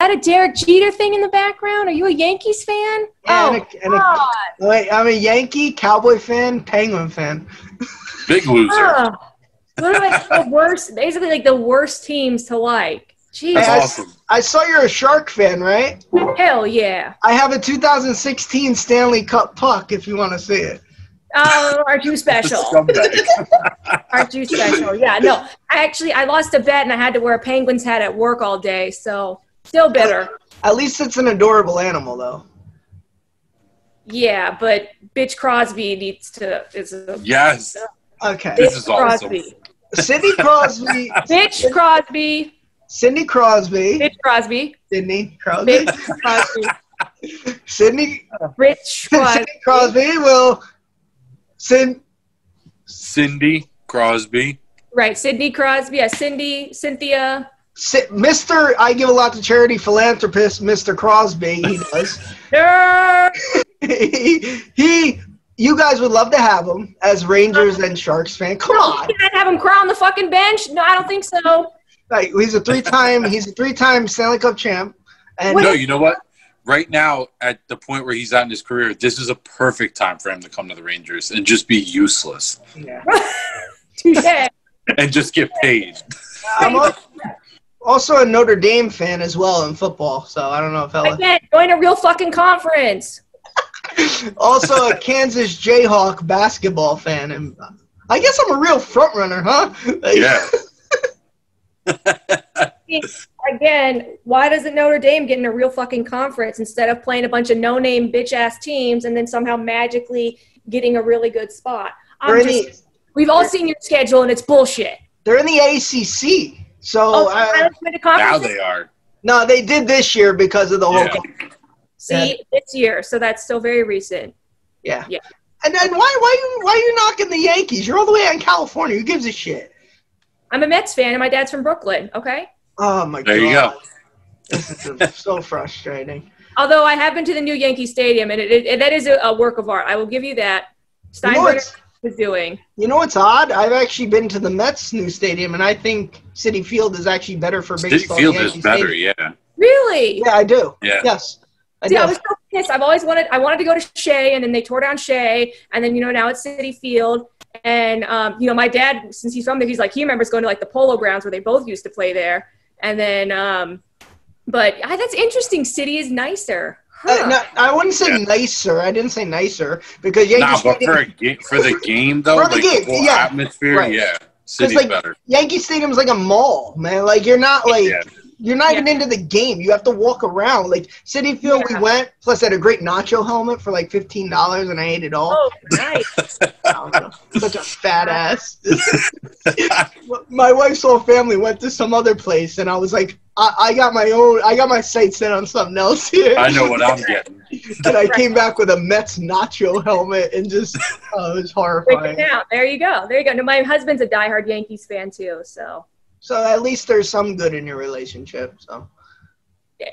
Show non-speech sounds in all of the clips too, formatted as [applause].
that a Derek Jeter thing in the background? Are you a Yankees fan? Yeah, oh, and a- and a- God. Wait, I'm a Yankee, Cowboy fan, Penguin fan. [laughs] Big loser. Ugh. Literally like the worst, basically like the worst teams to like. Jeez. That's I- awesome. I saw you're a Shark fan, right? Hell yeah. I have a 2016 Stanley Cup puck if you want to see it. Oh, aren't you special? Aren't you [laughs] special? Yeah, no. I actually I lost a bet and I had to wear a Penguins hat at work all day, so still bitter. At least it's an adorable animal, though. Yeah, but bitch Crosby needs to is a Yes. Okay. This bitch is awesome. Crosby. [laughs] Sidney Crosby. Bitch Crosby. Cindy Crosby. Bitch Crosby. [laughs] Sidney [laughs] Crosby. Bitch Crosby. Sidney, Rich Crosby. Sidney Crosby will. Sid, Cindy Crosby. Right, Sidney Crosby. Yeah, Cindy, Cynthia. Si- Mr. I give a lot to charity philanthropist, Mr. Crosby. He does. [laughs] Nerd. he, he, you guys would love to have him as Rangers and Sharks fan. Come on. Can I have him cry on the fucking bench? No, I don't think so. Like, he's a three-time. He's a three-time Stanley Cup champ. And No, you know what? Right now, at the point where he's at in his career, this is a perfect time for him to come to the Rangers and just be useless yeah. [laughs] Touche. and just get paid. I'm al- also a Notre Dame fan as well in football. So I don't know if Ella. Again, join a real fucking conference. [laughs] Also a Kansas Jayhawk basketball fan, and I guess I'm a real front runner, huh? Yeah. [laughs] [laughs] Again, why doesn't Notre Dame get in a real fucking conference instead of playing a bunch of no-name bitch-ass teams and then somehow magically getting a really good spot? I'm in, the, we've all seen your schedule and it's bullshit. they're in the ACC. So Oh, I, I, the now they are. no, they did this year because of the whole. Yeah. See, this year, so that's still very recent. Yeah. Yeah. And then why why you why you knocking the Yankees? You're all the way out in California. Who gives a shit? I'm a Mets fan and my dad's from Brooklyn. Okay. Oh my There god. you go. This is [laughs] so frustrating. Although I have been to the new Yankee Stadium and it, it, that is a, a work of art. I will give you that. You know Steinbrenner what's is doing. you know what's odd? I've actually been to the Mets new stadium, and I think Citi Field is actually better for baseball. Citi. Field is better, Stadium. yeah. Really? Yeah, I do. Yeah. Yes, I See, do. I was so pissed. I've always wanted. I wanted to go to Shea, and then they tore down Shea, and then you know now it's Citi Field, and um, you know my dad, since he's from there, he's like he remembers going to like the Polo Grounds where they both used to play there, and then, um, but ah, that's interesting. Citi is nicer. Huh. Uh, no, I wouldn't say Yeah. nicer. I didn't say nicer because Yankee Nah, but Stadium, for a game, for the game though, For the like game, the yeah. atmosphere, Right. yeah, Citi's like, better. Yankee Stadium's like a mall, man. Like you're not like Yeah. you're not Yeah. even into the game. You have to walk around. Like Citi Field, we went. Plus, I had a great nacho helmet for like fifteen dollars, and I ate it all. Oh, nice. I don't know. Such a fat ass. [laughs] my wife's whole family went to some other place, and I was like, I, I got my own. I got my sights set on something else here. I know what I'm [laughs] getting. and I came back with a Mets nacho helmet, and just oh, it was horrifying. it down. There you go. There you go. No, my husband's a diehard Yankees fan too, so So at least there's some good in your relationship. So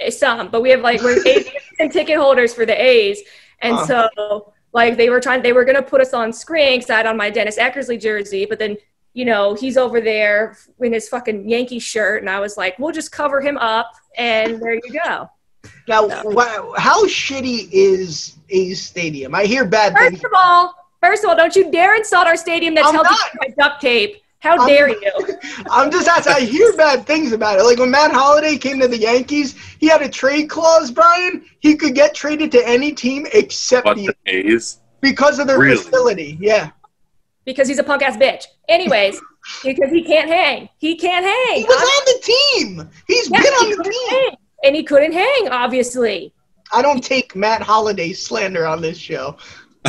some, but we have like we're A's and ticket holders for the A's, and Huh. so like they were trying, they were gonna put us on screen because I had on my Dennis Eckersley jersey, but then you know he's over there in his fucking Yankee shirt, and I was like, we'll just cover him up, and there you go. now, No. wha- how shitty is A's Stadium? I hear bad things. First of all, first of all, don't you dare insult our stadium that's I'm held not. together by duct tape. How I'm- dare you? [laughs] I'm just asking. I hear bad things about it. Like when Matt Holliday came to the Yankees, he had a trade clause, Brian. He could get traded to any team except But the the A's, because of their Really? facility. Yeah. Because he's a punk ass bitch. Anyways, [laughs] because he can't hang. He can't hang. He was on the team. He's Yeah, been he on the team. hang. And he couldn't hang, obviously. I don't take Matt Holliday slander on this show. [laughs]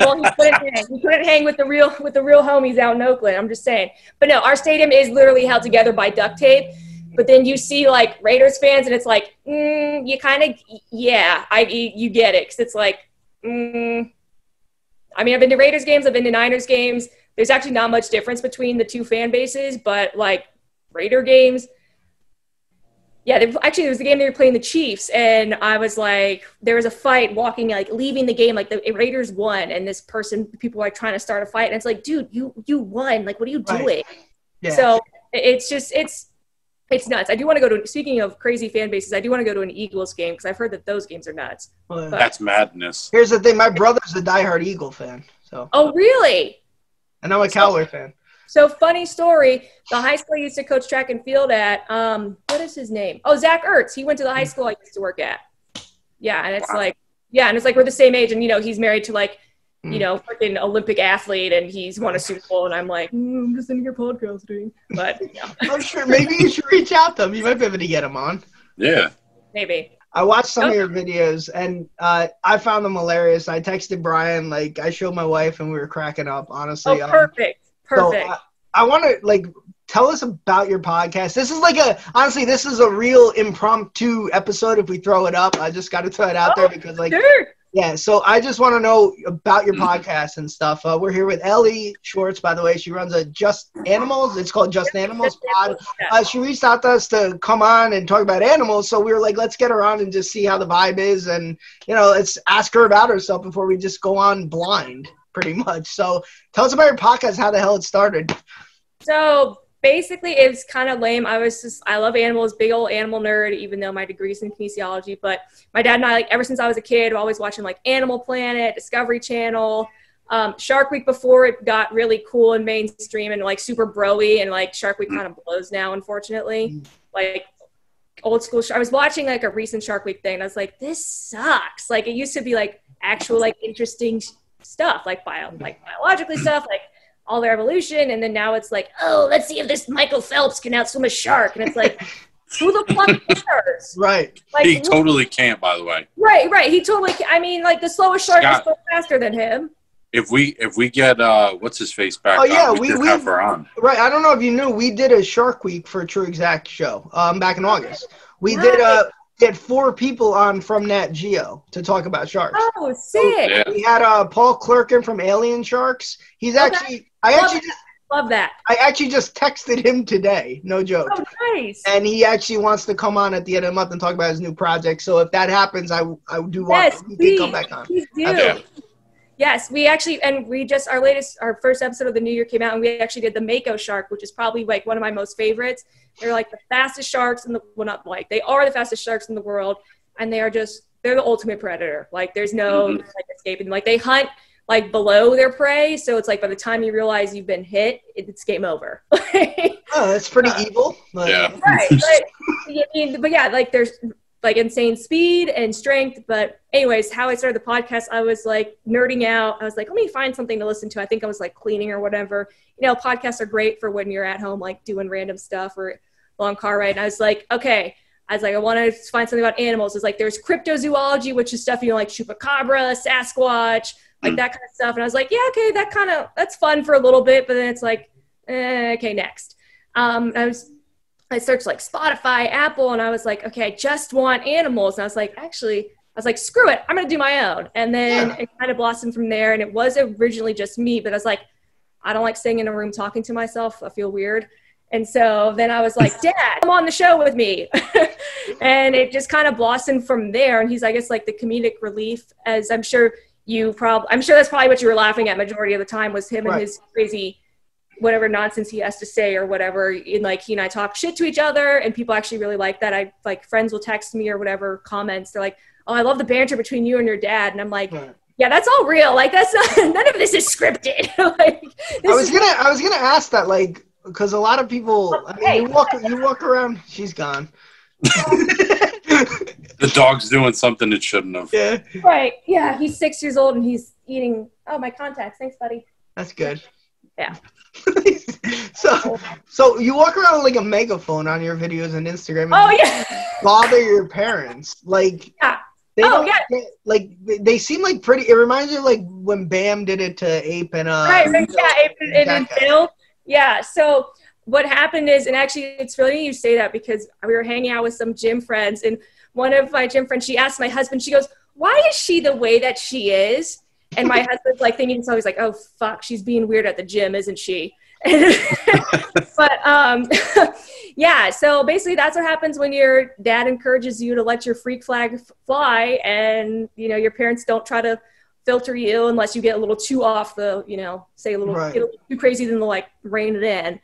Well, he couldn't hang. He couldn't hang with the real with the real homies out in Oakland. I'm just saying. But no, our stadium is literally held together by duct tape. But then you see like Raiders fans, and it's like, mm, you kind of, yeah, I you you get it, because it's like, mm. I mean, I've been to Raiders games, I've been to Niners games. There's actually not much difference between the two fan bases, but like Raider games, yeah, they, actually, there was the game they were playing the Chiefs, and I was like, there was a fight walking, like leaving the game, like the Raiders won, and this person, people were like trying to start a fight, and it's like, dude, you you won, like, what are you Right. doing? Yeah. So it's just it's It's nuts. I do want to go to. Speaking of crazy fan bases, I do want to go to an Eagles game because I've heard that those games are nuts. Well, That's madness. Here's the thing: my brother's a diehard Eagle fan, so Oh, really? and I'm a Cowboy fan. So funny story. The high school I used to coach track and field at. Um, what is his name? Oh, Zach Ertz. He went to the high school I used to work at. Yeah, and it's Wow. like, yeah, and it's like we're the same age, and you know, he's married to like. You know, freaking Olympic athlete, and he's won a [laughs] Super Bowl, and I'm like, mm, I'm just in your podcast, podcasting, but yeah, [laughs] I'm sure maybe you should reach out to him. You might be able to get him on. Yeah. maybe. I watched some of your videos and uh, I found them hilarious. I texted Brian, like I showed my wife, and we were cracking up. Honestly, Oh, Um, perfect, so perfect. I, I want to like tell us about your podcast. This is like a honestly, this is a real impromptu episode. If we throw it up, I just got to throw it out Oh, there because like sure. Yeah. So I just want to know about your Mhm. podcast and stuff. Uh, we're here with Ellie Schwartz, by the way. She runs a Just Animals. It's called Just Animals Pod. Uh, she reached out to us to come on and talk about animals, so we were like, let's get her on and just see how the vibe is, and you know, let's ask her about herself before we just go on blind, pretty much. So, tell us about your podcast, how the hell it started. So basically, it was kind of lame. I was just, I love animals, big old animal nerd, even though my degree's in kinesiology. But my dad and I, like, ever since I was a kid, we're always watching like Animal Planet, Discovery Channel. Um, Shark Week before it got really cool and mainstream and like super broy, and like Shark Week kind of blows now, unfortunately. Like old school. I was watching like a recent Shark Week thing, and I was like, this sucks. Like it used to be like actual like interesting stuff, like bio, like biologically stuff, like all their evolution, and then now it's like, oh, let's see if this Michael Phelps can outswim a shark, and it's like, [laughs] who the fuck cares? Right. Like, He totally can't, by the way. right, right. He totally. ca- I mean, like the slowest shark Scott. is still faster than him. If we if we get uh what's his face back, Oh, yeah, on, we, we have her on. Right. I don't know if you knew, we did a Shark Week for True Exact show um, back in August. We did uh, we had four people on from Nat Geo to talk about sharks. Oh, sick! Yeah. We had uh, Paul Clerkin from Alien Sharks. He's Okay. actually, I Love actually, it. just, Love that. I actually just texted him today. No joke. Oh, nice. and he actually wants to come on at the end of the month and talk about his new project. So if that happens, I I do want Yes, he can please, come back on. please do. Okay. Yes, we actually, and we just our latest, our first episode of the new year came out, and we actually did the Mako shark, which is probably like one of my most favorites. They're like the fastest sharks in the well, not like they are the fastest sharks in the world, and they are just they're the ultimate predator. Like there's no Mhm. like escaping. Like they hunt like below their prey, so it's like by the time you realize you've been hit, it's game over. [laughs] Oh, that's pretty evil. But, Yeah. right but, [laughs] I mean, but yeah like there's like insane speed and strength but anyways how i started the podcast i was like nerding out i was like let me find something to listen to i think i was like cleaning or whatever you know podcasts are great for when you're at home like doing random stuff or long car ride and i was like okay I was like, I want to find something about animals. It's like there's cryptozoology, which is stuff you know, like chupacabra, Sasquatch, like Mm. that kind of stuff. And I was like, yeah, okay, that kind of that's fun for a little bit, but then it's like, eh, okay, next. Um, I was I searched like Spotify, Apple, and I was like, okay, I just want animals. And I was like, actually, I was like, screw it, I'm gonna do my own. And then Yeah. it kind of blossomed from there. And it was originally just me, but I was like, I don't like staying in a room talking to myself. I feel weird. And so then I was like, [laughs] Dad, come on the show with me. [laughs] and it just kind of blossomed from there. And he's, I guess, like the comedic relief, as I'm sure you probably, I'm sure that's probably what you were laughing at majority of the time was him Right. and his crazy whatever nonsense he has to say or whatever and like he and i talk shit to each other and people actually really like that i like friends will text me or whatever comments they're like oh i love the banter between you and your dad and i'm like Right. yeah that's all real like that's not [laughs] none of this is scripted [laughs] like I was gonna I was gonna ask that like because a lot of people I mean, you walk you walk around she's gone. [laughs] The dog's doing something it shouldn't have. yeah, right yeah he's six years old and he's eating oh my contacts thanks buddy that's good. Yeah. [laughs] so so you walk around with like a megaphone on your videos and Instagram and oh yeah bother your parents like Yeah. they Oh, don't yeah. get- like they, they seem like pretty it reminds me of like when Bam did it to Ape and uh right, right, yeah, it, it, that and guy. Phil. Yeah. So what happened is, and actually, it's really you say that because we were hanging out with some gym friends, and one of my gym friends, she asked my husband, she goes, "Why is she the way that she is?" And my husband's like thinking, so he's like, "Oh fuck, she's being weird at the gym, isn't she?" [laughs] but um, [laughs] yeah. So basically, that's what happens when your dad encourages you to let your freak flag f- fly, and you know your parents don't try to filter you unless you get a little too off the, you know, say a little, Right. get a little too crazy, then they'll like rein it in.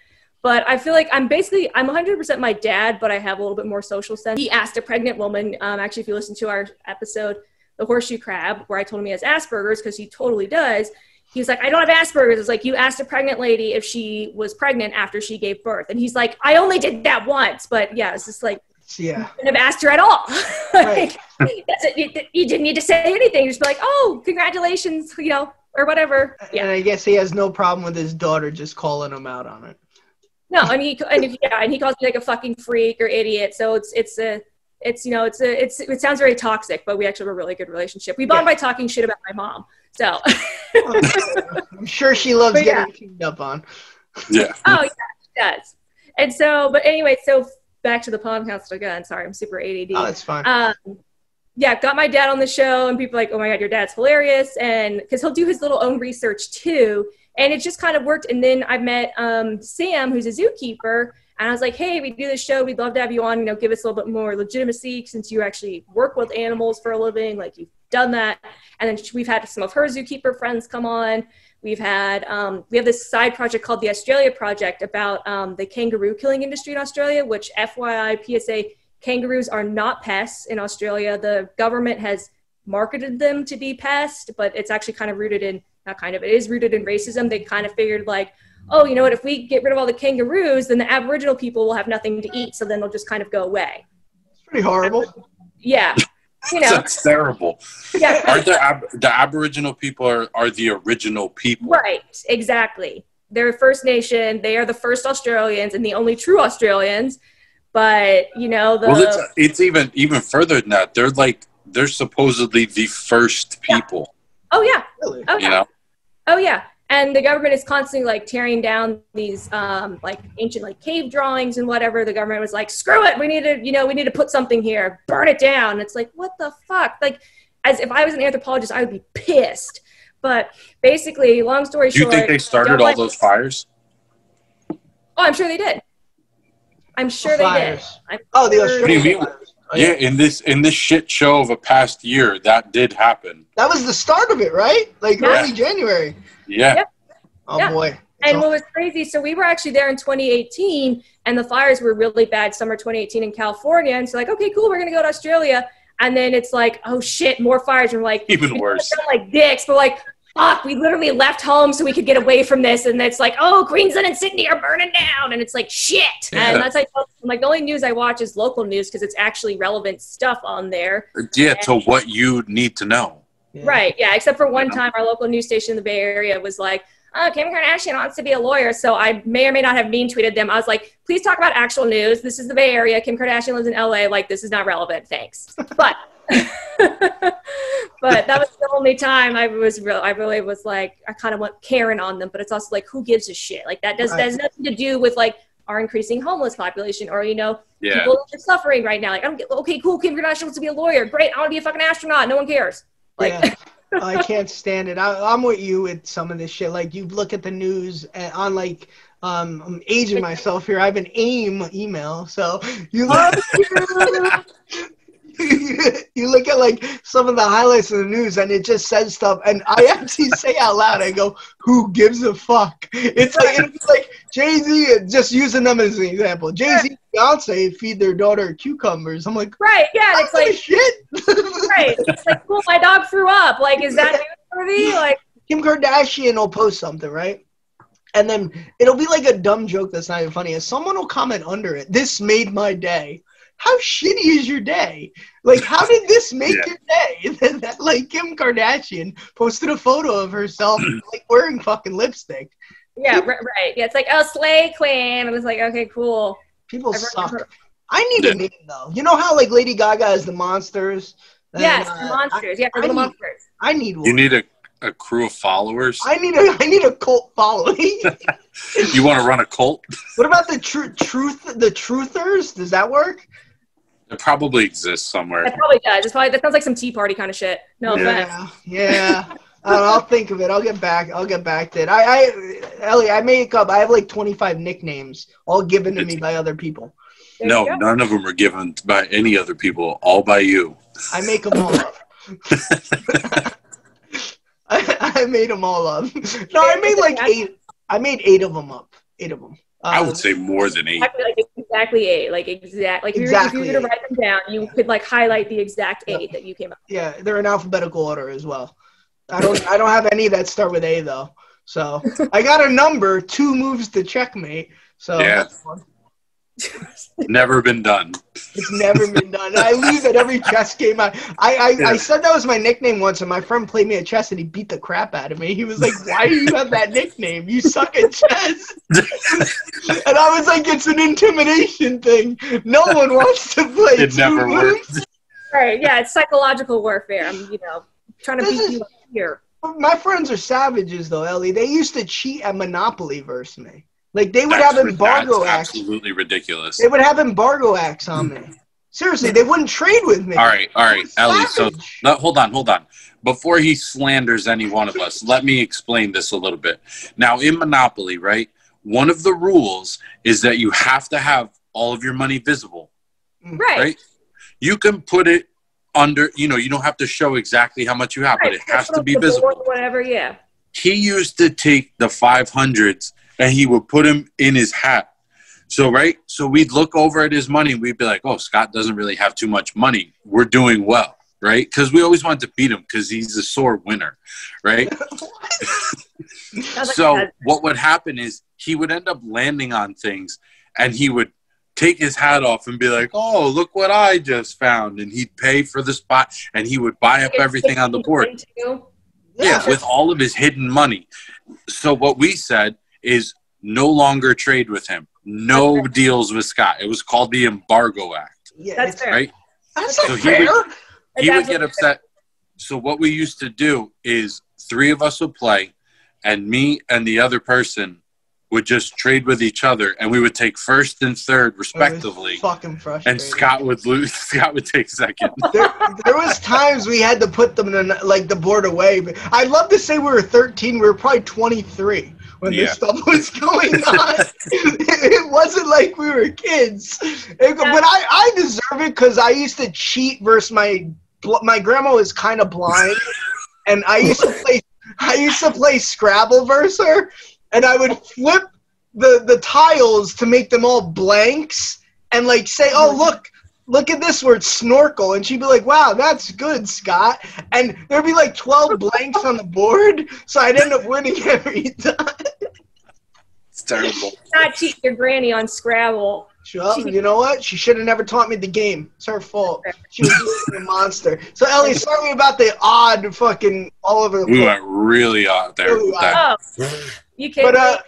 But I feel like I'm basically I'm 100% my dad, but I have a little bit more social sense. He asked a pregnant woman, um, actually, if you listen to our episode, the horseshoe crab, where I told him he has Asperger's because he totally does. He was like, I don't have Asperger's. It's like you asked a pregnant lady if she was pregnant after she gave birth, and he's like, I only did that once. But yeah, it's just like Yeah. you have asked her at all. [laughs] Right. That's it. You, you didn't need to say anything. Just be like, oh, congratulations, you know, or whatever. And Yeah. I guess he has no problem with his daughter just calling him out on it. No, and he and if, yeah, and he calls me like a fucking freak or idiot. So it's it's a it's you know it's a it's it sounds very toxic, but we actually have a really good relationship. We bond Yeah. by talking shit about my mom. So [laughs] I'm sure she loves But yeah. getting teamed up on. Yeah. oh yeah, she does. And so, but anyway, so back to the podcast again. Sorry, I'm super ADD. Oh, that's fine. um, yeah, got my dad on the show, and people are like, oh my god, your dad's hilarious, and because he'll do his little own research too, and it just kind of worked. And then I met um, Sam, who's a zookeeper, and I was like, hey, we do this show, we'd love to have you on, you know, give us a little bit more legitimacy since you actually work with animals for a living, like you've done that. And then we've had some of her zookeeper friends come on. We've had um, we have this side project called the Australia Project about um, the kangaroo killing industry in Australia, which FYI PSA kangaroos are not pests in Australia. The government has marketed them to be pests, but it's actually kind of rooted in not kind of it is rooted in racism. They kind of figured like, oh, you know what? If we get rid of all the kangaroos, then the Aboriginal people will have nothing to eat, so then they'll just kind of go away. It's pretty horrible. Yeah, you know, That's terrible. yeah. Aren't the, ab- the Aboriginal people are, are the original people? Right, exactly. They're First Nation. They are the first Australians and the only true Australians. But you know the Well, it's, it's even even further than that. They're like they're supposedly the first people. oh yeah, Really? oh You know, oh yeah. And the government is constantly like tearing down these um, like ancient like cave drawings and whatever. The government was like, screw it, we need to you know we need to put something here, burn it down. It's like what the fuck? Like as if I was an anthropologist, I would be pissed. But basically, long story do you short, think they started all like- those fires? Oh, I'm sure they did. I'm sure they did. Fires. I'm Oh, the sure Australian. What do you mean? fires. Oh, Yeah, in this in this shit show of a past year, that did happen. That was the start of it, right? Like Yeah. early January. Yeah, Yep. Oh Yeah. boy. And what was crazy, so we were actually there in 2018, and the fires were really bad summer 2018 in California. And so, like, okay, cool, we're gonna go to Australia. And then it's like, oh shit, more fires. And we're like, even worse. like dicks, but like, fuck, we literally left home so we could get away from this. And it's like, oh, Queensland and Sydney are burning down. And it's like, shit. Yeah. And that's like, like the only news I watch is local news because it's actually relevant stuff on there. Yeah, to what you need to know. Yeah. Right. Yeah. Except for one Yeah. time, our local news station in the Bay Area was like, oh, Kim Kardashian wants to be a lawyer. So I may or may not have mean tweeted them. I was like, please talk about actual news. This is the Bay Area. Kim Kardashian lives in LA. Like, this is not relevant. Thanks. [laughs] But. [laughs] but that was the only time I was real. I really was like, I kind of went Karen on them, but it's also like, who gives a shit? Like that does Right. that has nothing to do with like our increasing homeless population or you know Yeah, people are suffering right now. Like I don't get okay, cool. Kim Kardashian wants to be a lawyer. Great. I want to be a fucking astronaut. No one cares. Like Yeah. I can't stand it. I, I'm with you with some of this shit. Like you look at the news and on like um I'm aging myself here. I have an AIM email, so you [laughs] look, [laughs] [laughs] you look at like some of the highlights of the news and it just says stuff and I [laughs] actually say out loud, I go, Who gives a fuck? It's like it'd like Jay Z just using them as an example. Jay Z Beyonce feed their daughter cucumbers. I'm like, right, yeah. It's like shit. [laughs] right. It's like cool. My dog threw up. Like is that newsworthy? Like Kim Kardashian will post something, right? And then it'll be like a dumb joke that's not even funny. And someone will comment under it, this made my day. How shitty is your day? Like, how did this [laughs] make Yeah. your day? [laughs] That- that, like, Kim Kardashian posted a photo of herself, [clears throat] like, wearing fucking lipstick. yeah, right, right. Yeah, it's like oh slay queen. And was like okay, cool. People Everyone- suck. I need a name, though. You know how, like, Lady Gaga is the monsters? And, Yes, uh, monsters. Yeah, for I little need- monsters. I, I need one. you need a, a crew of followers. I need a I need a cult following. [laughs] You want to run a cult? what about the tr- truth the truthers? Does that work? It probably exists somewhere. It probably does. It's probably that sounds like some Tea Party kind of shit. No offense. Yeah, yeah. I don't know, I'll think of it. I'll get back. I'll get back to it. I, I, Ellie, I make up. I have like 25 nicknames, all given to me by other people. No, none of them are given by any other people. All by you. I make them all up. [laughs] I, I made them all up. No, I made like eight. I made eight of them up. Eight of them. I would um, say more than eight. Exactly, like exactly eight, like exact, like if you were- Exactly if you were to write them down, you could like highlight the exact Yep. eight that you came up. yeah, they're in alphabetical order as well. I don't I don't have any that start with A though. So I got a number, two moves to checkmate. So Yeah. That's [laughs] fun. Never been done. It's never been done. I lose at every chess game. I, I, I, Yeah. I said that was my nickname once, and my friend played me at chess, and he beat the crap out of me. He was like, "Why do you have that nickname? You suck at chess." [laughs] and I was like, "It's an intimidation thing. No one wants to play It two never moves." worked. Right? Yeah, it's psychological warfare. I'm, you know, trying to This beat is- you up here. My friends are savages, though, Ellie. They used to cheat at Monopoly versus me. Like they would That's, have embargo that's acts. absolutely ridiculous. They would have embargo acts on me. Seriously, they wouldn't trade with me. All right, all right, Ellie. So Savage. No, hold on, hold on. Before he slanders any one of us, let me explain this a little bit. Now, in Monopoly, right, one of the rules is that you have to have all of your money visible, mm-hmm. Right. right? You can put it under, you know, you don't have to show exactly how much you have, but it has to be The board, visible. Whatever. Yeah. He used to take the 500s and he would put him in his hat. So, right? So we'd look over at his money we'd be like, oh, Scott doesn't really have too much money. We're doing well, right? Because we always wanted to beat him because he's a sore winner, right? [laughs] So what would happen is he would end up landing on things and he would take his hat off and be like, oh, look what I just found. And he'd pay for the spot and he would buy up everything on the board. Yeah, with all of his hidden money. So what we said is no longer trade with him. No deals with Scott. It was called the Embargo Act, Yeah, That's fair. right? That's not So he fair. would- He would get what- upset. So what we used to do is three of us would play, and me and the other person would just trade with each other, and we would take first and third It was respectively. fucking frustrating. And Scott would lose. [laughs] Scott would take second. [laughs] there, there was times we had to put them in like the board away. But I'd love to say we were 13. We were probably 23 when Yeah. this stuff [laughs] was going [laughs] on. it wasn't like we were kids. It- But I, I deserve it because I used to cheat versus my my grandma was kind of blind, [laughs] and I used to play I used to play Scrabble versus her, and I would flip the the tiles to make them all blanks, and like say, "Oh mm-hmm. look." Look at this word snorkel, and she'd be like, "Wow, that's good, Scott." And there'd be like twelve blanks on the board, so I'd end up winning every time. It's terrible. [laughs] Not cheat your granny on Scrabble. Well, you know what? She should have never taught me the game. It's her fault. She was a monster. So, Ellie, sorry about the odd fucking all over the We place. went really odd there. with that. Oh, you can. But uh,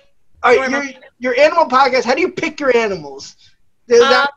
all right, your your animal podcast. How do you pick your animals? Is that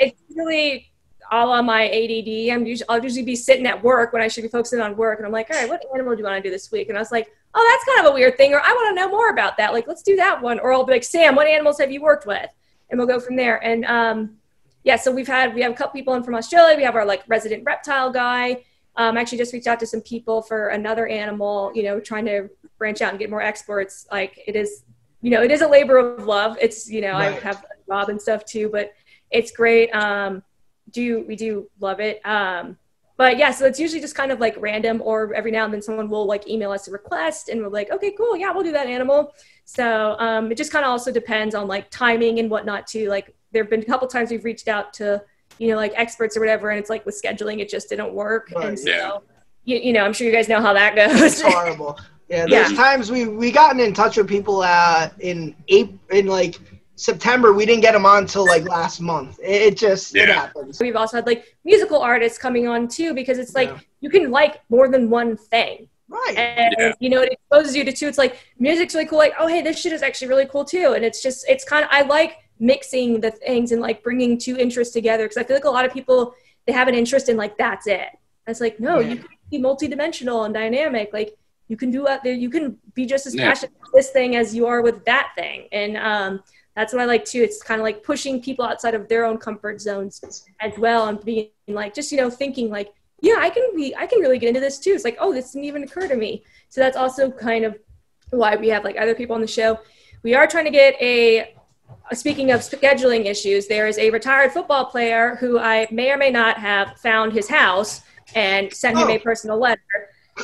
it's really all on my ADD. I'm usually, I'll usually be sitting at work when I should be focusing on work, and I'm like, all right, what animal do you want to do this week? And I was like, oh, that's kind of a weird thing, or I want to know more about that. Like, let's do that one. Or I'll be like, Sam, what animals have you worked with? And we'll go from there. And um, yeah, so we've had we have a couple people in from Australia. We have our like resident reptile guy. Um, actually, just reached out to some people for another animal. You know, trying to branch out and get more experts. Like it is, you know, it is a labor of love. It's you know, I have a job and stuff too, but it's great. Um, do we do love it? Um, but yeah, so it's usually just kind of like random, or every now and then someone will like email us a request, and we're like, okay, cool, yeah, we'll do that animal. So um, it just kind of also depends on like timing and whatnot too. Like there have been a couple times we've reached out to you know like experts or whatever, and it's like with scheduling, it just didn't work, Right. and so Yeah. you, you know, I'm sure you guys know how that goes. It's horrible. Yeah, there's times we we gotten in touch with people uh, in April, in like September. We didn't get them on until like last month. It, it just it happens. We've also had like musical artists coming on too because it's like Yeah. you can like more than one thing. Right. and Yeah. you know it exposes you to two it's like music's really cool like oh hey this shit is actually really cool too and it's just it's kind of i like mixing the things and like bringing two interests together because i feel like a lot of people they have an interest in like that's it And it's like no Yeah. you can be multidimensional and dynamic like you can do that you can be just as Yeah. passionate with this thing as you are with that thing and um that's what I like too. It's kind of like pushing people outside of their own comfort zones as well, and being like, just you know, thinking like, yeah, I can be, I can really get into this too. It's like, oh, this didn't even occur to me. So that's also kind of why we have like other people on the show. We are trying to get a. Speaking of scheduling issues, there is a retired football player who I may or may not have found his house and sent him Oh. a personal letter.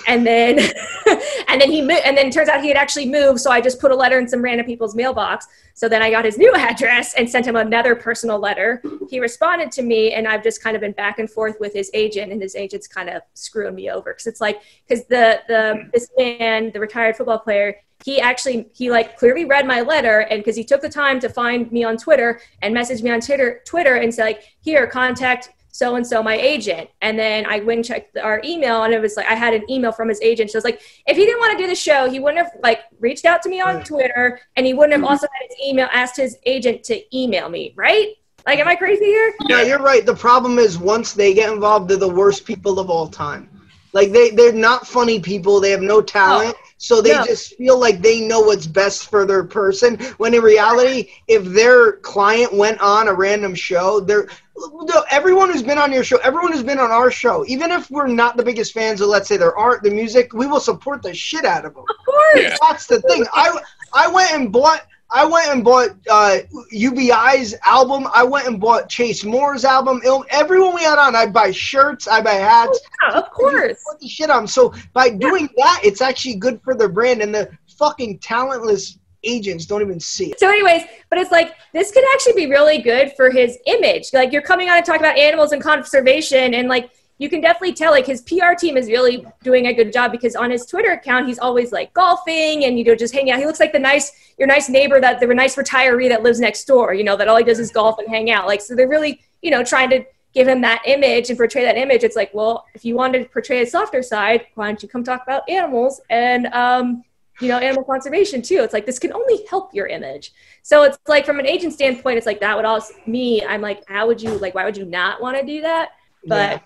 And then [laughs] and then he moved and then it turns out he had actually moved so i just put a letter in some random people's mailbox. So then i got his new [laughs] address and sent him another personal letter. He responded to me and i've just kind of been back and forth with his agent and his agent's kind of screwing me over. Because it's like because the the this man the retired football player he actually he like clearly read my letter and because he took the time to find me on twitter and message me on twitter twitter and say like here contact so and so my agent and then i went and checked our email and it was like i had an email from his agent so it's like if he didn't want to do the show he wouldn't have like reached out to me on twitter and he wouldn't have mm-hmm. also had his email asked his agent to email me right like am i crazy here Yeah, you're right. The problem is once they get involved, they're the worst people of all time. Like they, they're not funny people. They have no talent. Oh, so they No. just feel like they know what's best for their person. When in reality, if their client went on a random show, they're everyone who's been on your show, everyone who's been on our show, even if we're not the biggest fans of let's say their art, the music, we will support the shit out of them. of course Yeah. That's the thing. I I went and bought I went and bought uh, UBI's album. I went and bought Chase Moore's album. Il- Everyone we had on, I buy shirts, I buy hats. Yeah, of course Put the shit on. So by doing that, it's actually good for their brand. And the fucking talentless agents don't even see it. So, anyways, but it's like this could actually be really good for his image. Like you're coming on and talk about animals and conservation, and like you can definitely tell like his PR team is really doing a good job because on his Twitter account he's always like golfing and you know just hanging out. He looks like the nice your nice neighbor that the nice retiree that lives next door. You know that all he does is golf and hang out. Like so they're really you know trying to give him that image and portray that image. It's like well if you wanted to portray a softer side, why don't you come talk about animals and um you know, animal conservation too. It's like this can only help your image. So it's like from an agent standpoint, it's like that would also me. I'm like, how would you like? Why would you not want to do that? But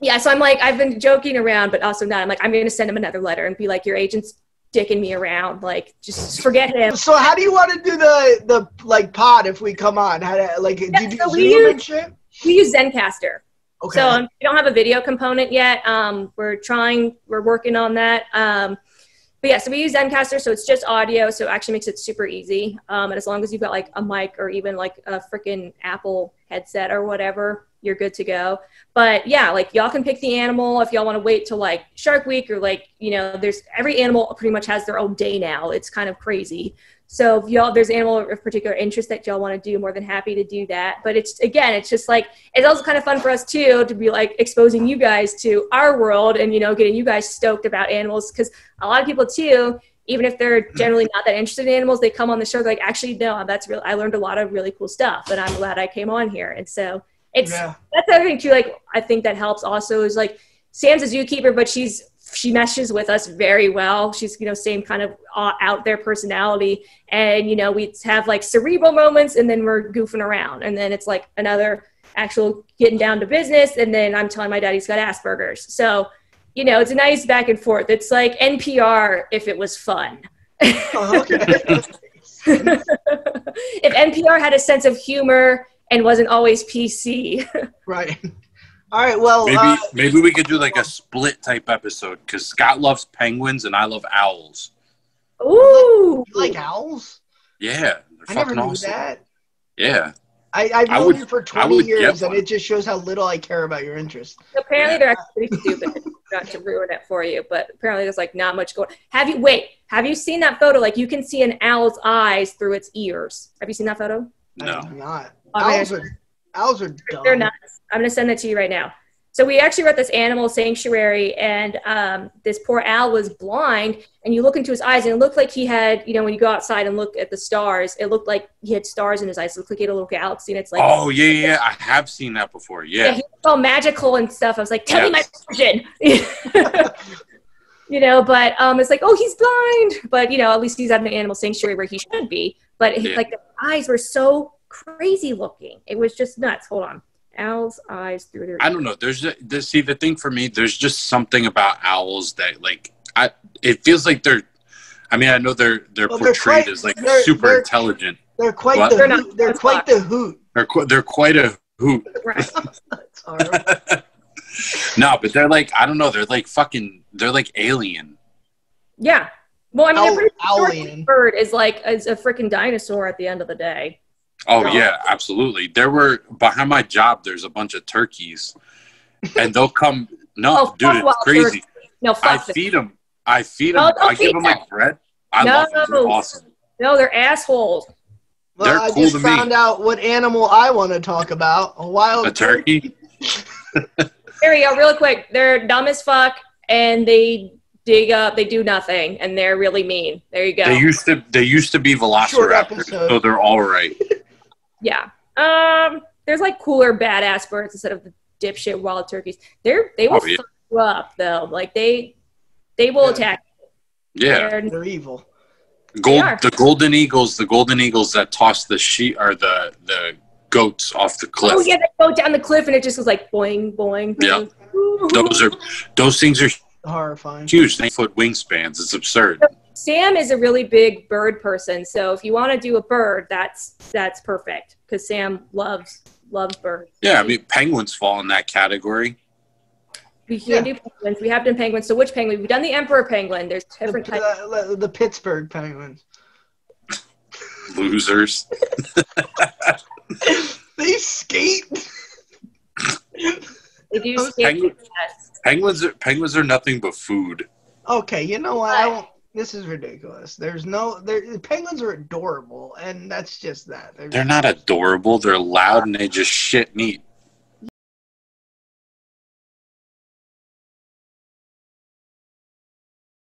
yeah. so I'm like, I've been joking around, but also not. I'm like, I'm going to send him another letter and be like, your agent's dicking me around. Like, just forget him. So how do you want to do the the like pod if we come on? How to, like do you do so Zoom we shit? We use Zencastr. Okay. So um, we don't have a video component yet. Um, we're trying, we're working on that. Um, but yeah, so we use Zencastr, so it's just audio, so it actually makes it super easy. Um, and as long as you've got like a mic or even like a freaking Apple headset or whatever, you're good to go. But yeah, like y'all can pick the animal if y'all want to wait till like Shark Week or like you know, there's every animal pretty much has their own day now. It's kind of crazy. So if y'all there's animal of particular interest that y'all want to do, more than happy to do that. But it's again, it's just like it's also kind of fun for us too to be like exposing you guys to our world and you know getting you guys stoked about animals because a lot of people too even if they're generally not that interested in animals they come on the show like actually no that's real i learned a lot of really cool stuff and i'm glad i came on here and so it's Yeah. that's the other thing too like i think that helps also is like sam's a zookeeper but she's she meshes with us very well. She's you know same kind of uh, out there personality. And you know we have like cerebral moments and then we're goofing around. And then it's like another actual getting down to business and then i'm telling my dad he's got asperger's. So you know it's a nice back and forth. It's like npr if it was fun. Oh, okay. [laughs] if npr had a sense of humor and wasn't always pc right. All right. Well, Maybe uh, maybe we could do like a split type episode because Scott loves penguins and I love owls. ooh you like owls? Yeah, they're I never fucking knew awesome. that. Yeah, I, I've I known would- you for 20 would get years, and it just shows how little I care about your interest. apparently they're actually pretty stupid [laughs] not to ruin it for you but apparently there's like not much going have you wait have you seen that photo like you can see an owl's eyes through its ears have you seen that photo no. I'm not. Oh. Owls are, owls are dumb. They're nuts. I'm going to send that to you right now. So we actually were at this animal sanctuary, and um, this poor owl was blind. And you look into his eyes, and it looked like he had, you know, when you go outside and look at the stars, it looked like he had stars in his eyes. It looked like he had a little galaxy, and it's like, Oh yeah, yeah, yeah, I have seen that before. yeah, Yeah, he was all magical and stuff. I was like, tell me my Yes. [laughs] you know, but um, it's like, oh, he's blind, but you know, at least he's at an animal sanctuary where he should be. But Yeah. like the eyes were so crazy looking. It was just nuts. Hold on, owl's eyes through their. I don't know. There's a, the, see the thing for me. There's just something about owls that like I. It feels like they're. I mean, I know they're they're Well, they're portrayed quite- as like they're- super they're- intelligent. They're quite What? the They're not- They're quite the hoot. They're qu- they're quite a hoot. [laughs] [laughs] Right. That's horrible. no, but they're like I don't know. They're like fucking. They're like alien. Yeah. Well, I mean, Owl- a pretty short bird is like is a freaking dinosaur at the end of the day. Oh No. yeah, absolutely. There were behind my job. There's a bunch of turkeys, and they'll come. [laughs] No, Oh, dude, it's crazy. turkeys. No, I fuck them. feed them. I feed them. No, I give them them. like bread. I No. love them. They're awesome. No, they're assholes. Well, They're I cool just to me. found out what animal I want to talk about. A wild A turkey. [laughs] Here we go, real quick. They're dumb as fuck, and they dig up. They do nothing, and they're really mean. There you go. They used to. They used to be velociraptors, episode. so they're all right. [laughs] yeah. Um. There's like cooler badass birds instead of the dipshit wild turkeys. They're they will Oh, yeah. fuck you up though. Like they they will Yeah. attack. Yeah. They're- They're evil. Gold, are. the golden eagles, the golden eagles that toss the sheep or the the goats off the cliff. Oh yeah, they go down the cliff and it just goes like boing boing. Yeah. Those are those things are Horrifying. huge. Nine foot wingspans. It's absurd. Sam is a really big bird person, so if you want to do a bird, that's that's perfect because Sam loves loves birds. Yeah, I mean penguins fall in that category. We can do penguins. We have done penguins. So which penguin? We've done the emperor penguin. There's The, different types. the- the Pittsburgh Penguins. [laughs] Losers. [laughs] They skate. They do skate. penguins- yes. Penguins are penguins are nothing but food. Okay, you know what? This is ridiculous. There's no. There, penguins are adorable, and that's just that. They're, They're not adorable. They're loud and they just shit and eat.